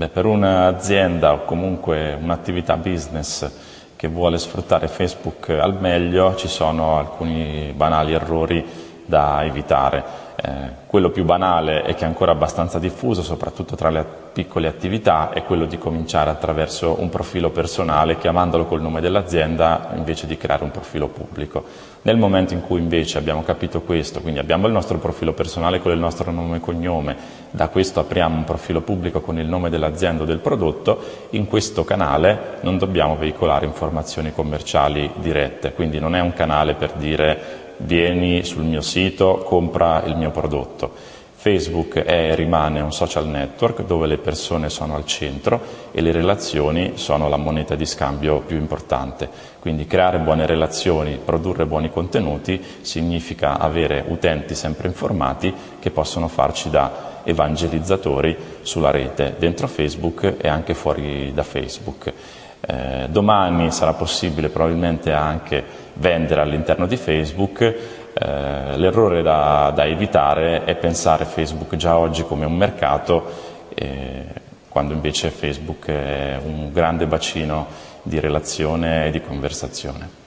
Beh, per un'azienda o comunque un'attività business che vuole sfruttare Facebook al meglio ci sono alcuni banali errori da evitare. Eh, quello più banale e che è ancora abbastanza diffuso, soprattutto tra le piccole attività, è quello di cominciare attraverso un profilo personale, chiamandolo col nome dell'azienda, invece di creare un profilo pubblico. Nel momento in cui invece abbiamo capito questo, quindi abbiamo il nostro profilo personale con il nostro nome e cognome, da questo apriamo un profilo pubblico con il nome dell'azienda o del prodotto, in questo canale non dobbiamo veicolare informazioni commerciali dirette, quindi non è un canale per dire vieni sul mio sito, compra il mio prodotto. Facebook è e rimane un social network dove le persone sono al centro e le relazioni sono la moneta di scambio più importante. Quindi creare buone relazioni, produrre buoni contenuti significa avere utenti sempre informati che possono farci da evangelizzatori sulla rete, dentro Facebook e anche fuori da Facebook. Eh, domani sarà possibile probabilmente anche vendere all'interno di Facebook, eh, l'errore da, da, evitare è pensare Facebook già oggi come un mercato, eh, quando invece Facebook è un grande bacino di relazione e di conversazione.